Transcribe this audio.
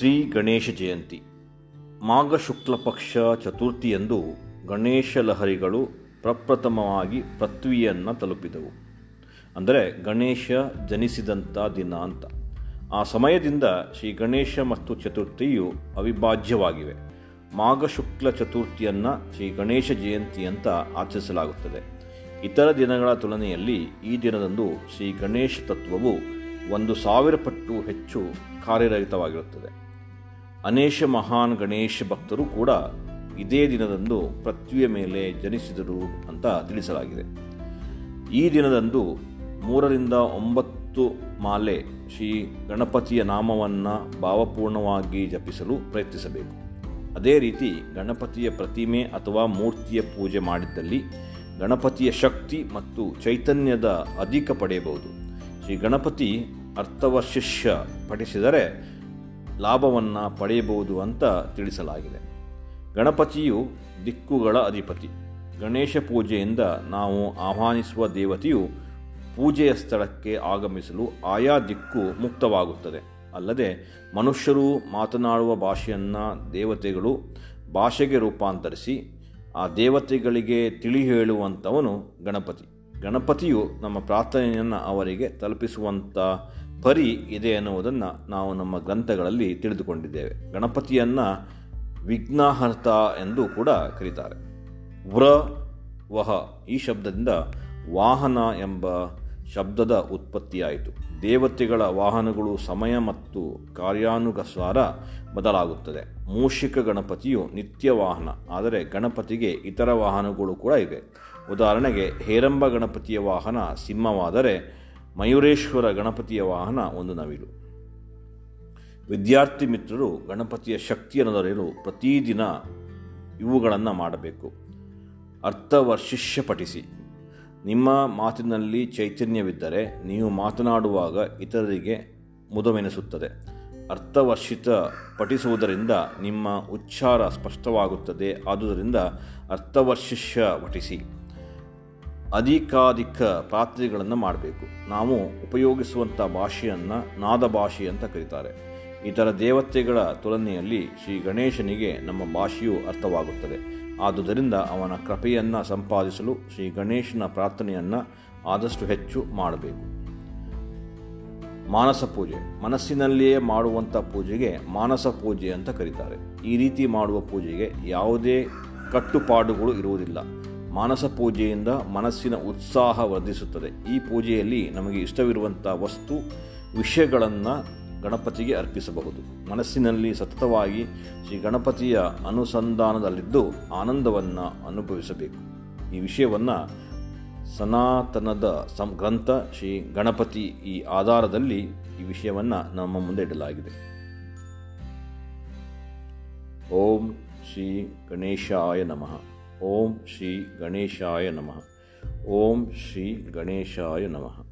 ಶ್ರೀ ಗಣೇಶ ಜಯಂತಿ. ಮಾಘ ಶುಕ್ಲ ಪಕ್ಷ ಚತುರ್ಥಿಯಂದು ಗಣೇಶ ಲಹರಿಗಳು ಪ್ರಪ್ರಥಮವಾಗಿ ಪೃಥ್ವಿಯನ್ನು ತಲುಪಿದವು. ಅಂದರೆ ಗಣೇಶ ಜನಿಸಿದಂಥ ದಿನ ಅಂತ. ಆ ಸಮಯದಿಂದ ಶ್ರೀ ಗಣೇಶ ಮತ್ತು ಚತುರ್ಥಿಯು ಅವಿಭಾಜ್ಯವಾಗಿವೆ. ಮಾಘ ಶುಕ್ಲ ಚತುರ್ಥಿಯನ್ನು ಶ್ರೀ ಗಣೇಶ ಜಯಂತಿ ಅಂತ ಆಚರಿಸಲಾಗುತ್ತದೆ. ಇತರ ದಿನಗಳ ತುಲನೆಯಲ್ಲಿ ಈ ದಿನದಂದು ಶ್ರೀ ಗಣೇಶ ತತ್ವವು ಒಂದು ಸಾವಿರ ಪಟ್ಟು ಹೆಚ್ಚು ಕಾರ್ಯರಹಿತವಾಗಿರುತ್ತದೆ. ಅನೇಶ ಮಹಾನ್ ಗಣೇಶ ಭಕ್ತರು ಕೂಡ ಇದೇ ದಿನದಂದು ಪೃಥ್ವಿಯ ಮೇಲೆ ಜನಿಸಿದರು ಅಂತ ತಿಳಿಸಲಾಗಿದೆ. ಈ ದಿನದಂದು ಮೂರರಿಂದ ಒಂಬತ್ತು ಮಾಲೆ ಶ್ರೀ ಗಣಪತಿಯ ನಾಮವನ್ನು ಭಾವಪೂರ್ಣವಾಗಿ ಜಪಿಸಲು ಪ್ರಯತ್ನಿಸಬೇಕು. ಅದೇ ರೀತಿ ಗಣಪತಿಯ ಪ್ರತಿಮೆ ಅಥವಾ ಮೂರ್ತಿಯ ಪೂಜೆ ಮಾಡಿದ್ದಲ್ಲಿ ಗಣಪತಿಯ ಶಕ್ತಿ ಮತ್ತು ಚೈತನ್ಯದ ಅಧಿಕ ಪಡೆಯಬಹುದು. ಶ್ರೀ ಗಣಪತಿ ಅರ್ಥವಶಿಷ್ಯ ಪಠಿಸಿದರೆ ಲಾಭವನ್ನು ಪಡೆಯಬಹುದು ಅಂತ ತಿಳಿಸಲಾಗಿದೆ. ಗಣಪತಿಯು ದಿಕ್ಕುಗಳ ಅಧಿಪತಿ. ಗಣೇಶ ಪೂಜೆಯಿಂದ ನಾವು ಆಹ್ವಾನಿಸುವ ದೇವತೆಯು ಪೂಜೆಯ ಸ್ಥಳಕ್ಕೆ ಆಗಮಿಸಲು ಆಯಾ ದಿಕ್ಕು ಮುಕ್ತವಾಗುತ್ತದೆ. ಅಲ್ಲದೆ ಮನುಷ್ಯರು ಮಾತನಾಡುವ ಭಾಷೆಯನ್ನು ದೇವತೆಗಳು ಭಾಷೆಗೆ ರೂಪಾಂತರಿಸಿ ಆ ದೇವತೆಗಳಿಗೆ ತಿಳಿ ಹೇಳುವಂಥವನು ಗಣಪತಿ. ಗಣಪತಿಯು ನಮ್ಮ ಪ್ರಾರ್ಥನೆಯನ್ನು ಅವರಿಗೆ ತಲುಪಿಸುವಂಥ ಪರಿ ಇದೆ ಎನ್ನುವುದನ್ನು ನಾವು ನಮ್ಮ ಗ್ರಂಥಗಳಲ್ಲಿ ತಿಳಿದುಕೊಂಡಿದ್ದೇವೆ. ಗಣಪತಿಯನ್ನು ವಿಘ್ನಹರ್ತ ಎಂದು ಕೂಡ ಕರೀತಾರೆ. ವ್ರ, ವಹ ಈ ಶಬ್ದದಿಂದ ವಾಹನ ಎಂಬ ಶಬ್ದದ ಉತ್ಪತ್ತಿಯಾಯಿತು. ದೇವತೆಗಳ ವಾಹನಗಳು ಸಮಯ ಮತ್ತು ಕಾರ್ಯಾನುಗಸಾರ ಬದಲಾಗುತ್ತದೆ. ಮೂಷಿಕ ಗಣಪತಿಯು ನಿತ್ಯ ವಾಹನ, ಆದರೆ ಗಣಪತಿಗೆ ಇತರ ವಾಹನಗಳು ಕೂಡ ಇವೆ. ಉದಾಹರಣೆಗೆ, ಹೇರಂಬ ಗಣಪತಿಯ ವಾಹನ ಸಿಂಹವಾದರೆ ಮಯೂರೇಶ್ವರ ಗಣಪತಿಯ ವಾಹನ ಒಂದು ನವಿಲು. ವಿದ್ಯಾರ್ಥಿ ಮಿತ್ರರು ಗಣಪತಿಯ ಶಕ್ತಿಯನ್ನು ದೊರೆಯಲು ಪ್ರತಿದಿನ ಇವುಗಳನ್ನು ಮಾಡಬೇಕು. ಅರ್ಥವರ್ಷಿಷ್ಯ ಪಠಿಸಿ ನಿಮ್ಮ ಮಾತಿನಲ್ಲಿ ಚೈತನ್ಯವಿದ್ದರೆ ನೀವು ಮಾತನಾಡುವಾಗ ಇತರರಿಗೆ ಮುದವೆನಿಸುತ್ತದೆ. ಅರ್ಥವರ್ಷಿತ ಪಠಿಸುವುದರಿಂದ ನಿಮ್ಮ ಉಚ್ಚಾರ ಸ್ಪಷ್ಟವಾಗುತ್ತದೆ. ಆದುದರಿಂದ ಅರ್ಥವರ್ಷಿಷ್ಯ ಪಠಿಸಿ. ಅಧಿಕಾಧಿಕ ಪ್ರಾರ್ಥನೆಗಳನ್ನು ಮಾಡಬೇಕು. ನಾವು ಉಪಯೋಗಿಸುವಂಥ ಭಾಷೆಯನ್ನು ನಾದ ಭಾಷೆ ಅಂತ ಕರೀತಾರೆ. ಇತರ ದೇವತೆಗಳ ತುಲನೆಯಲ್ಲಿ ಶ್ರೀ ಗಣೇಶನಿಗೆ ನಮ್ಮ ಭಾಷೆಯು ಅರ್ಥವಾಗುತ್ತದೆ. ಆದುದರಿಂದ ಅವನ ಕೃಪೆಯನ್ನು ಸಂಪಾದಿಸಲು ಶ್ರೀ ಗಣೇಶನ ಪ್ರಾರ್ಥನೆಯನ್ನು ಆದಷ್ಟು ಹೆಚ್ಚು ಮಾಡಬೇಕು. ಮಾನಸ ಪೂಜೆ. ಮನಸ್ಸಿನಲ್ಲಿಯೇ ಮಾಡುವಂಥ ಪೂಜೆಗೆ ಮಾನಸ ಪೂಜೆ ಅಂತ ಕರೀತಾರೆ. ಈ ರೀತಿ ಮಾಡುವ ಪೂಜೆಗೆ ಯಾವುದೇ ಕಟ್ಟುಪಾಡುಗಳು ಇರುವುದಿಲ್ಲ. ಮಾನಸ ಪೂಜೆಯಿಂದ ಮನಸ್ಸಿನ ಉತ್ಸಾಹ ವರ್ಧಿಸುತ್ತದೆ. ಈ ಪೂಜೆಯಲ್ಲಿ ನಮಗೆ ಇಷ್ಟವಿರುವಂಥ ವಸ್ತು, ವಿಷಯಗಳನ್ನು ಗಣಪತಿಗೆ ಅರ್ಪಿಸಬಹುದು. ಮನಸ್ಸಿನಲ್ಲಿ ಸತತವಾಗಿ ಶ್ರೀ ಗಣಪತಿಯ ಅನುಸಂಧಾನದಲ್ಲಿದ್ದು ಆನಂದವನ್ನು ಅನುಭವಿಸಬೇಕು. ಈ ವಿಷಯವನ್ನು ಸನಾತನದ ಸಂ, ಗ್ರಂಥ ಶ್ರೀ ಗಣಪತಿ ಈ ಆಧಾರದಲ್ಲಿ ಈ ವಿಷಯವನ್ನು ನಮ್ಮ ಮುಂದೆ ಇಡಲಾಗಿದೆ. ಓಂ ಶ್ರೀ ಗಣೇಶಾಯ ನಮಃ. ಓಂ ಶ್ರೀ ಗಣೇಶಾಯ ನಮಃ. ಓಂ ಶ್ರೀ ಗಣೇಶಾಯ ನಮಃ.